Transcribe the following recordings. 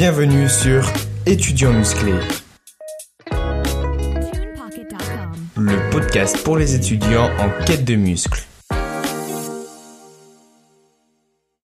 Bienvenue sur Étudiants musclés, le podcast pour les étudiants en quête de muscles.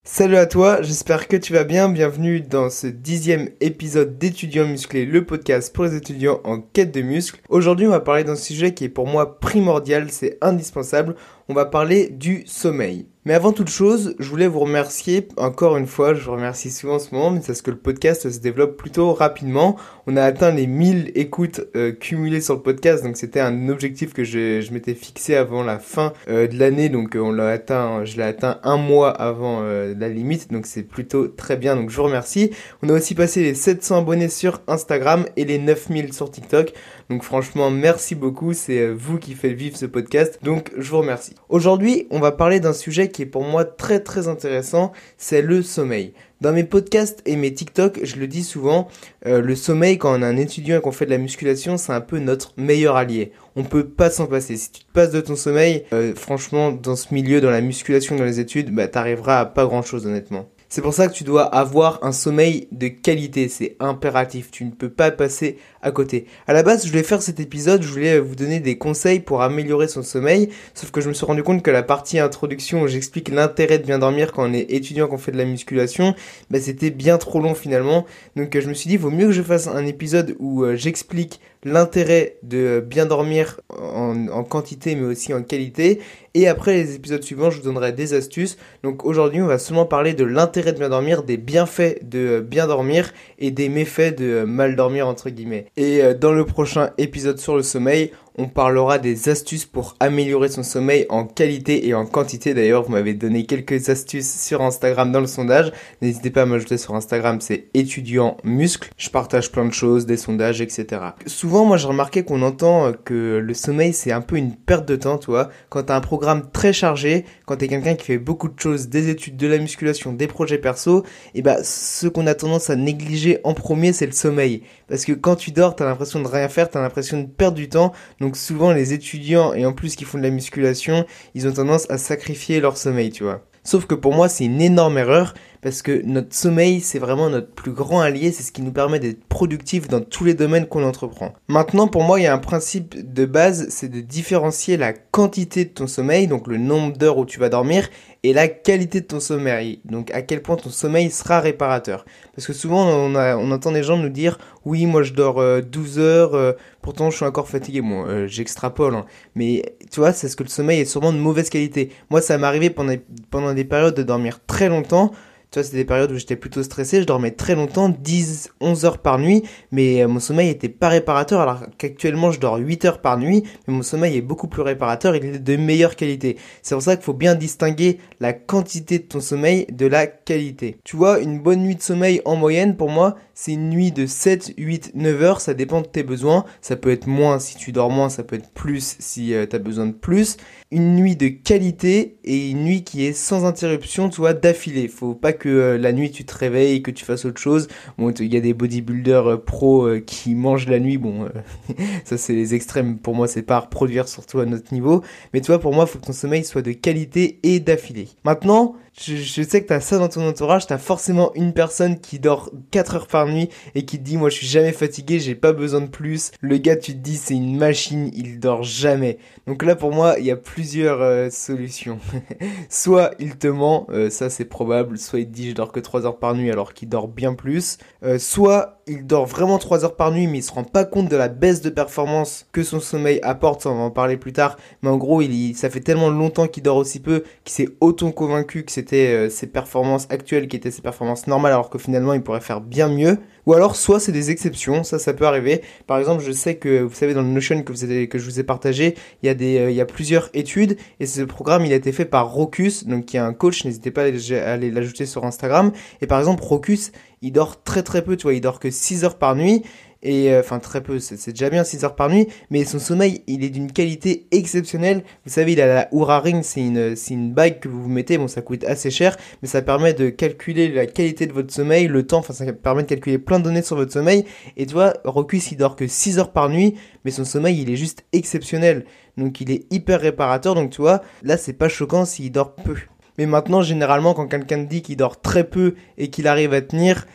Salut à toi, j'espère que tu vas bien. Bienvenue dans ce dixième épisode d'étudiants musclés, le podcast pour les étudiants en quête de muscles. Aujourd'hui, on va parler d'un sujet qui est pour moi primordial, c'est indispensable. On va parler du sommeil. Mais avant toute chose, je voulais vous remercier encore une fois, je vous remercie souvent en ce moment, mais c'est parce que le podcast se développe plutôt rapidement. On a atteint les 1000 écoutes euh, cumulées sur le podcast, donc c'était un objectif que je, m'étais fixé avant la fin euh, de l'année, donc euh, on l'a atteint, je l'ai atteint un mois avant la limite, donc c'est plutôt très bien, donc je vous remercie. On a aussi passé les 700 abonnés sur Instagram et les 9000 sur TikTok. Donc franchement, merci beaucoup, c'est vous qui faites vivre ce podcast, donc je vous remercie. Aujourd'hui, on va parler d'un sujet qui est pour moi très très intéressant, c'est le sommeil. Dans mes podcasts et mes TikTok, je le dis souvent, euh, le sommeil quand on est un étudiant et qu'on fait de la musculation, c'est un peu notre meilleur allié. On peut pas s'en passer. Si tu te passes de ton sommeil, euh, franchement, dans ce milieu, dans la musculation, dans les études, bah t'arriveras à pas grand chose honnêtement. C'est pour ça que tu dois avoir un sommeil de qualité, c'est impératif, tu ne peux pas passer à côté. À la base, je voulais faire cet épisode, je voulais vous donner des conseils pour améliorer son sommeil, sauf que je me suis rendu compte que la partie introduction où j'explique l'intérêt de bien dormir quand on est étudiant, qu'on fait de la musculation, bah, c'était bien trop long finalement. Donc je me suis dit, vaut mieux que je fasse un épisode où euh, j'explique l'intérêt de bien dormir en, quantité mais aussi en qualité. Et après les épisodes suivants, je vous donnerai des astuces. Donc aujourd'hui, on va seulement parler de l'intérêt de bien dormir, des bienfaits de bien dormir et des méfaits de mal dormir entre guillemets. Et euh, dans le prochain épisode sur le sommeil, on parlera des astuces pour améliorer son sommeil en qualité et en quantité. D'ailleurs, vous m'avez donné quelques astuces sur Instagram dans le sondage. N'hésitez pas à m'ajouter sur Instagram, c'est étudiant muscle. Je partage plein de choses, des sondages, etc. Souvent, moi, j'ai remarqué qu'on entend que le sommeil, c'est un peu une perte de temps, tu vois. Quand t'as un programme très chargé, quand t'es quelqu'un qui fait beaucoup de choses, des études, de la musculation, des projets perso, et bah, ce qu'on a tendance à négliger en premier, c'est le sommeil. Parce que quand tu dors, t'as l'impression de rien faire, t'as l'impression de perdre du temps. Souvent les étudiants, et en plus qui font de la musculation, ils ont tendance à sacrifier leur sommeil, tu vois. Sauf que pour moi, c'est une énorme erreur parce que notre sommeil, c'est vraiment notre plus grand allié, c'est ce qui nous permet d'être productif dans tous les domaines qu'on entreprend. Maintenant, pour moi, il y a un principe de base, c'est de différencier la quantité de ton sommeil, donc le nombre d'heures où tu vas dormir, et la qualité de ton sommeil, donc à quel point ton sommeil sera réparateur. Parce que souvent on, entend des gens nous dire oui moi je dors 12 euh, heures, euh, pourtant je suis encore fatigué. Bon euh, j'extrapole, hein. mais tu vois c'est ce que le sommeil est sûrement de mauvaise qualité. Moi ça m'est arrivé pendant, pendant des périodes de dormir très longtemps. Tu vois, c'était des périodes où j'étais plutôt stressé, je dormais très longtemps, 10, 11 heures par nuit, mais euh, mon sommeil était pas réparateur, alors qu'actuellement je dors 8 heures par nuit, mais mon sommeil est beaucoup plus réparateur, il est de meilleure qualité. C'est pour ça qu'il faut bien distinguer la quantité de ton sommeil de la qualité. Tu vois, une bonne nuit de sommeil en moyenne, pour moi, c'est une nuit de 7, 8, 9 heures, ça dépend de tes besoins, ça peut être moins si tu dors moins, ça peut être plus si euh, tu as besoin de plus. Une nuit de qualité et une nuit qui est sans interruption, tu vois, d'affilée. Faut pas que euh, la nuit tu te réveilles, que tu fasses autre chose. Bon, il y a des bodybuilders euh, pro euh, qui mangent la nuit. Bon, ça c'est les extrêmes. Pour moi, c'est pas à reproduire surtout à notre niveau. Mais tu vois, pour moi, il faut que ton sommeil soit de qualité et d'affilée. Maintenant, je, sais que t'as ça dans ton entourage, t'as forcément une personne qui dort 4 heures par nuit et qui te dit moi je suis jamais fatigué, j'ai pas besoin de plus. Le gars tu te dis c'est une machine, il dort jamais. Donc là pour moi il y a plusieurs euh, solutions. soit il te ment, euh, ça c'est probable, soit il te dit je dors que 3 heures par nuit alors qu'il dort bien plus. Euh, soit il dort vraiment 3 heures par nuit mais il se rend pas compte de la baisse de performance que son sommeil apporte, on va en parler plus tard. Mais en gros il, ça fait tellement longtemps qu'il dort aussi peu qu'il s'est autant convaincu que c'était euh, ses performances actuelles qui étaient ses performances normales alors que finalement il pourrait faire bien mieux. Ou alors soit c'est des exceptions, ça ça peut arriver. Par exemple, je sais que vous savez dans le Notion que, je vous ai partagé, il y a des euh, il y a plusieurs études et ce programme il a été fait par Rocus, donc qui est un coach, n'hésitez pas à aller l'ajouter sur Instagram. Et par exemple, Rocus, il dort très très peu, tu vois, il dort que 6 heures par nuit et euh, enfin très peu, c'est déjà bien 6 heures par nuit, mais son sommeil il est d'une qualité exceptionnelle. Vous savez, il a la Oura Ring, c'est une, une bague que vous vous mettez, bon ça coûte assez cher, mais ça permet de calculer la qualité de votre sommeil, le temps, enfin ça permet de calculer plein de données sur votre sommeil. Et tu vois, Rocus il dort que 6 heures par nuit, mais son sommeil il est juste exceptionnel. Donc il est hyper réparateur, donc tu vois, là c'est pas choquant s'il dort peu. Mais maintenant, généralement, quand quelqu'un dit qu'il dort très peu et qu'il arrive à tenir,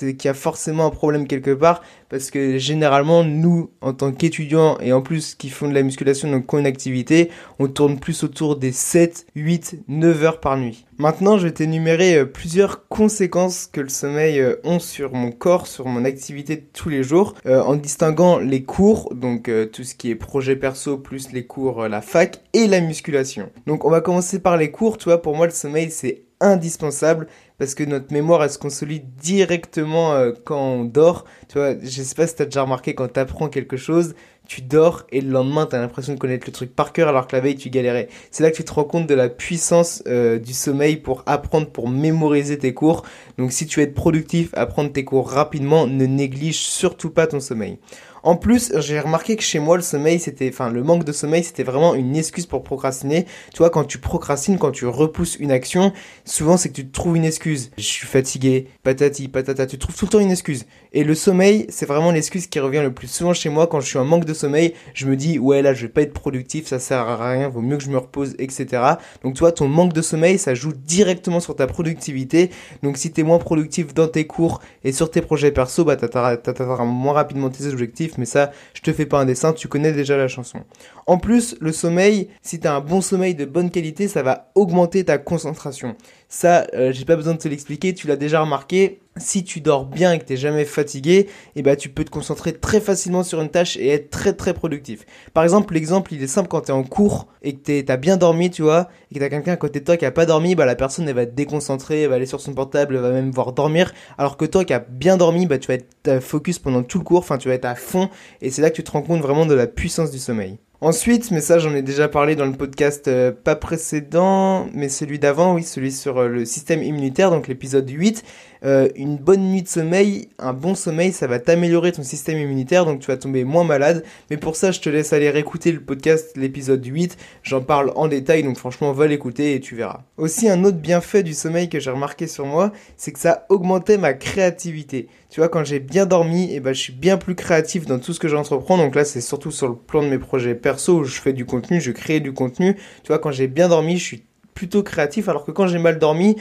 c'est qu'il y a forcément un problème quelque part parce que généralement nous en tant qu'étudiants et en plus qui font de la musculation donc une activité, on tourne plus autour des 7, 8, 9 heures par nuit. Maintenant, je vais t'énumérer euh, plusieurs conséquences que le sommeil euh, ont sur mon corps, sur mon activité de tous les jours, euh, en distinguant les cours, donc tout ce qui est projet perso plus les cours, la fac et la musculation. Donc on va commencer par les cours, tu vois, pour moi le sommeil c'est indispensable parce que notre mémoire elle se consolide directement euh, quand on dort. Tu vois, je sais pas si t'as déjà remarqué quand t'apprends quelque chose, tu dors et le lendemain t'as l'impression de connaître le truc par cœur alors que la veille tu galérais. C'est là que tu te rends compte de la puissance euh, du sommeil pour apprendre, pour mémoriser tes cours. Donc si tu veux être productif, apprendre tes cours rapidement, ne néglige surtout pas ton sommeil. En plus, j'ai remarqué que chez moi, le sommeil, c'était, enfin, le manque de sommeil, c'était vraiment une excuse pour procrastiner. Tu vois, quand tu procrastines, quand tu repousses une action, souvent, c'est que tu te trouves une excuse. Je suis fatigué, patati, patata, tu trouves tout le temps une excuse. Et le sommeil, c'est vraiment l'excuse qui revient le plus souvent chez moi quand je suis en manque de sommeil. Je me dis, ouais, là, je vais pas être productif, ça sert à rien, vaut mieux que je me repose, etc. Donc, tu vois, ton manque de sommeil, ça joue directement sur ta productivité. Donc, si t'es moins productif dans tes cours et sur tes projets perso, bah, t'atteindras moins rapidement tes objectifs mais ça, je te fais pas un dessin, tu connais déjà la chanson. En plus, le sommeil, si tu as un bon sommeil de bonne qualité, ça va augmenter ta concentration. Ça, euh, j'ai pas besoin de te l'expliquer, tu l'as déjà remarqué. Si tu dors bien et que t'es jamais fatigué, eh ben, tu peux te concentrer très facilement sur une tâche et être très très productif. Par exemple, l'exemple, il est simple quand t'es en cours et que t'as bien dormi, tu vois, et que t'as quelqu'un à côté de toi qui a pas dormi, bah, la personne, elle va être déconcentrée, elle va aller sur son portable, elle va même voir dormir. Alors que toi qui as bien dormi, bah, tu vas être focus pendant tout le cours, enfin, tu vas être à fond. Et c'est là que tu te rends compte vraiment de la puissance du sommeil. Ensuite, mais ça j'en ai déjà parlé dans le podcast euh, pas précédent, mais celui d'avant, oui, celui sur euh, le système immunitaire, donc l'épisode 8. Euh, une bonne nuit de sommeil, un bon sommeil, ça va t'améliorer ton système immunitaire, donc tu vas tomber moins malade. Mais pour ça, je te laisse aller réécouter le podcast, l'épisode 8. J'en parle en détail, donc franchement, va l'écouter et tu verras. Aussi, un autre bienfait du sommeil que j'ai remarqué sur moi, c'est que ça augmentait ma créativité. Tu vois, quand j'ai bien dormi, et eh ben, je suis bien plus créatif dans tout ce que j'entreprends. Donc là, c'est surtout sur le plan de mes projets perso où je fais du contenu, je crée du contenu. Tu vois, quand j'ai bien dormi, je suis plutôt créatif, alors que quand j'ai mal dormi,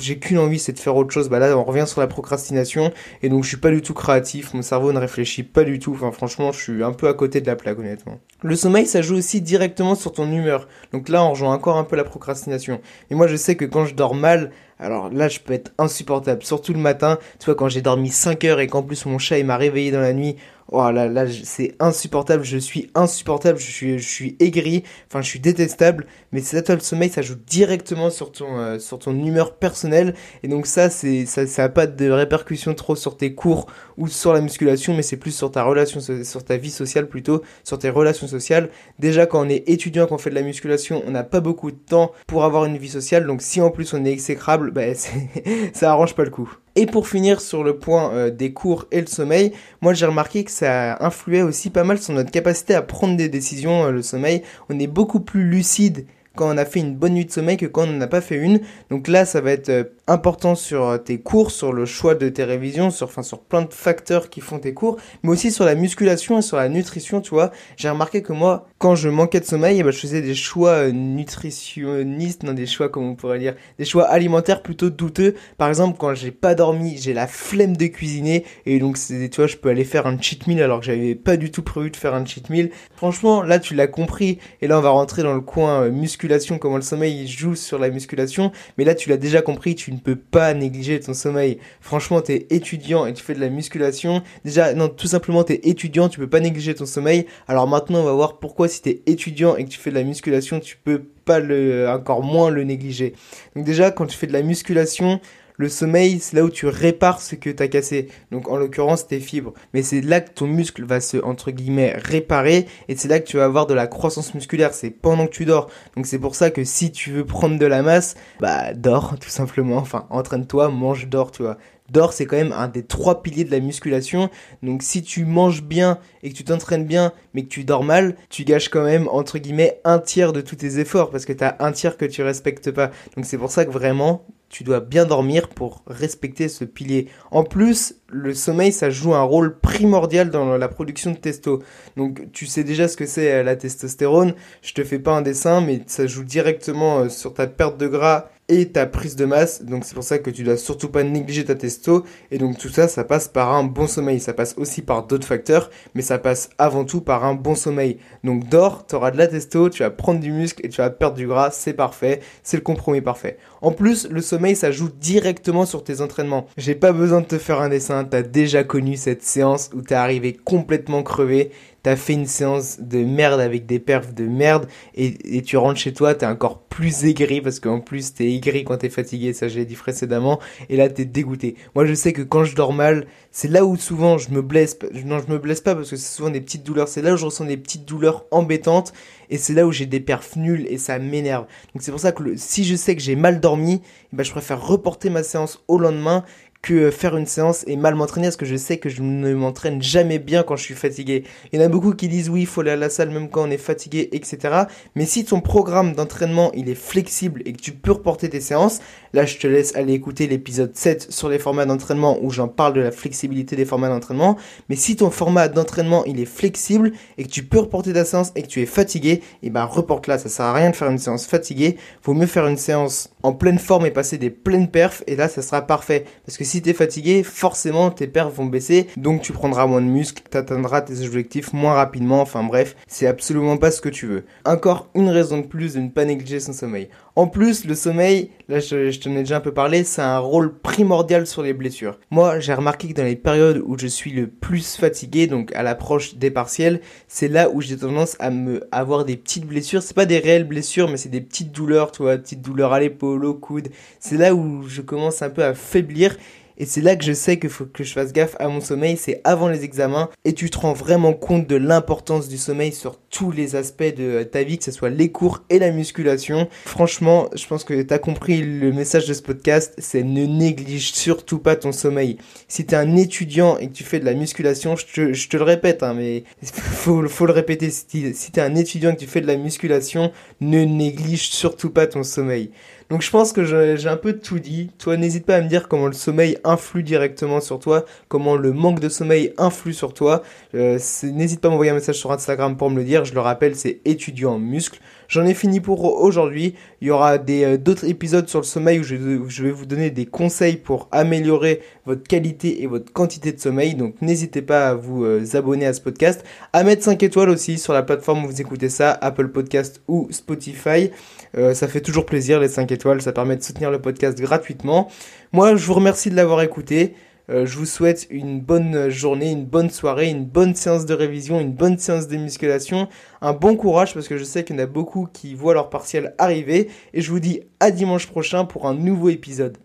j'ai qu'une envie, c'est de faire autre chose. Bah là, on revient sur la procrastination, et donc je suis pas du tout créatif, mon cerveau ne réfléchit pas du tout. Enfin, franchement, je suis un peu à côté de la plaque, honnêtement. Le sommeil, ça joue aussi directement sur ton humeur. Donc là, on rejoint encore un peu la procrastination. Et moi, je sais que quand je dors mal, alors là, je peux être insupportable, surtout le matin. Tu vois, quand j'ai dormi 5 heures et qu'en plus mon chat il m'a réveillé dans la nuit, oh là là, c'est insupportable. Je suis insupportable, je suis, je suis aigri, enfin, je suis détestable. Mais c'est ça, le sommeil, ça joue directement sur ton, euh, sur ton humeur personnelle. Et donc ça, c'est, ça, ça pas de répercussions trop sur tes cours ou sur la musculation, mais c'est plus sur ta relation, sur ta vie sociale plutôt, sur tes relations sociales. Déjà, quand on est étudiant, qu'on fait de la musculation, on n'a pas beaucoup de temps pour avoir une vie sociale. Donc si en plus on est exécrable, bah, ça arrange pas le coup. Et pour finir sur le point euh, des cours et le sommeil, moi j'ai remarqué que ça influait aussi pas mal sur notre capacité à prendre des décisions, euh, le sommeil. On est beaucoup plus lucide quand on a fait une bonne nuit de sommeil que quand on n'en a pas fait une. Donc là, ça va être euh, important sur euh, tes cours, sur le choix de tes révisions, sur, enfin, sur plein de facteurs qui font tes cours, mais aussi sur la musculation et sur la nutrition, tu vois. J'ai remarqué que moi, quand je manquais de sommeil, eh ben, je faisais des choix euh, nutritionnistes, non, des choix, comme on pourrait dire, des choix alimentaires plutôt douteux. Par exemple, quand j'ai pas dormi, j'ai la flemme de cuisiner, et donc, tu vois, je peux aller faire un cheat meal alors que j'avais pas du tout prévu de faire un cheat meal. Franchement, là, tu l'as compris, et là, on va rentrer dans le coin musculation comment le sommeil joue sur la musculation. Mais là, tu l'as déjà compris, tu ne peux pas négliger ton sommeil. Franchement, tu es étudiant et tu fais de la musculation. Déjà, non, tout simplement, tu es étudiant, tu peux pas négliger ton sommeil. Alors maintenant, on va voir pourquoi si tu es étudiant et que tu fais de la musculation, tu peux pas le, encore moins le négliger. Donc déjà, quand tu fais de la musculation, le sommeil, c'est là où tu répares ce que tu as cassé. Donc en l'occurrence tes fibres. Mais c'est là que ton muscle va se, entre guillemets, réparer. Et c'est là que tu vas avoir de la croissance musculaire. C'est pendant que tu dors. Donc c'est pour ça que si tu veux prendre de la masse, bah dors tout simplement. Enfin, entraîne-toi, mange, dors, tu vois. Dors, c'est quand même un des trois piliers de la musculation. Donc si tu manges bien et que tu t'entraînes bien, mais que tu dors mal, tu gâches quand même, entre guillemets, un tiers de tous tes efforts, parce que tu as un tiers que tu respectes pas. Donc c'est pour ça que vraiment, tu dois bien dormir pour respecter ce pilier. En plus, le sommeil, ça joue un rôle primordial dans la production de testo. Donc, tu sais déjà ce que c'est euh, la testostérone. Je te fais pas un dessin, mais ça joue directement euh, sur ta perte de gras et ta prise de masse. Donc c'est pour ça que tu dois surtout pas négliger ta testo. Et donc tout ça, ça passe par un bon sommeil. Ça passe aussi par d'autres facteurs, mais ça passe avant tout par un bon sommeil. Donc dors, tu auras de la testo, tu vas prendre du muscle et tu vas perdre du gras. C'est parfait. C'est le compromis parfait. En plus, le sommeil, ça joue directement sur tes entraînements. J'ai pas besoin de te faire un dessin. T'as déjà connu cette séance où t'es arrivé complètement crevé t'as fait une séance de merde avec des perfs de merde et, tu rentres chez toi, t'es encore plus aigri parce qu'en plus t'es aigri quand t'es fatigué, ça j'ai dit précédemment, et là t'es dégoûté. Moi je sais que quand je dors mal, c'est là où souvent je me blesse, non je me blesse pas parce que c'est souvent des petites douleurs, c'est là où je ressens des petites douleurs embêtantes et c'est là où j'ai des perfs nuls et ça m'énerve. Donc c'est pour ça que si je sais que j'ai mal dormi, eh ben, je préfère reporter ma séance au lendemain que faire une séance et mal m'entraîner parce que je sais que je ne m'entraîne jamais bien quand je suis fatigué. Il y en a beaucoup qui disent oui, il faut aller à la salle même quand on est fatigué, etc. Mais si ton programme d'entraînement il est flexible et que tu peux reporter tes séances, là je te laisse aller écouter l'épisode 7 sur les formats d'entraînement où j'en parle de la flexibilité des formats d'entraînement. Mais si ton format d'entraînement il est flexible et que tu peux reporter ta séance et que tu es fatigué, et ben reporte là, ça sert à rien de faire une séance fatiguée. Vaut mieux faire une séance en pleine forme et passer des pleines perfs et là ça sera parfait parce que si tu es fatigué, forcément tes perfs vont baisser, donc tu prendras moins de muscles, tu atteindras tes objectifs moins rapidement, enfin bref, c'est absolument pas ce que tu veux. Encore une raison de plus de ne pas négliger son sommeil. En plus, le sommeil, là je, t'en ai déjà un peu parlé, c'est un rôle primordial sur les blessures. Moi, j'ai remarqué que dans les périodes où je suis le plus fatigué, donc à l'approche des partiels, c'est là où j'ai tendance à me avoir des petites blessures. C'est pas des réelles blessures, mais c'est des petites douleurs, tu vois, petites douleurs à l'épaule, au coude. C'est là où je commence un peu à faiblir et c'est là que je sais qu'il faut que je fasse gaffe à mon sommeil, c'est avant les examens. Et tu te rends vraiment compte de l'importance du sommeil sur tous les aspects de ta vie, que ce soit les cours et la musculation. Franchement, je pense que tu as compris le message de ce podcast, c'est ne néglige surtout pas ton sommeil. Si tu es un étudiant et que tu fais de la musculation, je te, le répète, hein, mais faut, faut le répéter, si, si tu es un étudiant et que tu fais de la musculation, ne néglige surtout pas ton sommeil. Donc je pense que j'ai un peu tout dit. Toi, n'hésite pas à me dire comment le sommeil influe directement sur toi, comment le manque de sommeil influe sur toi. Euh, n'hésite pas à m'envoyer un message sur Instagram pour me le dire. Je le rappelle, c'est étudiant en muscle. J'en ai fini pour aujourd'hui. Il y aura euh, d'autres épisodes sur le sommeil où je, vais vous donner des conseils pour améliorer votre qualité et votre quantité de sommeil. Donc n'hésitez pas à vous euh, abonner à ce podcast, à mettre 5 étoiles aussi sur la plateforme où vous écoutez ça, Apple Podcast ou Spotify. Euh, ça fait toujours plaisir les 5 ça permet de soutenir le podcast gratuitement. Moi, je vous remercie de l'avoir écouté. Euh, je vous souhaite une bonne journée, une bonne soirée, une bonne séance de révision, une bonne séance de musculation, un bon courage parce que je sais qu'il y en a beaucoup qui voient leur partiel arriver et je vous dis à dimanche prochain pour un nouveau épisode.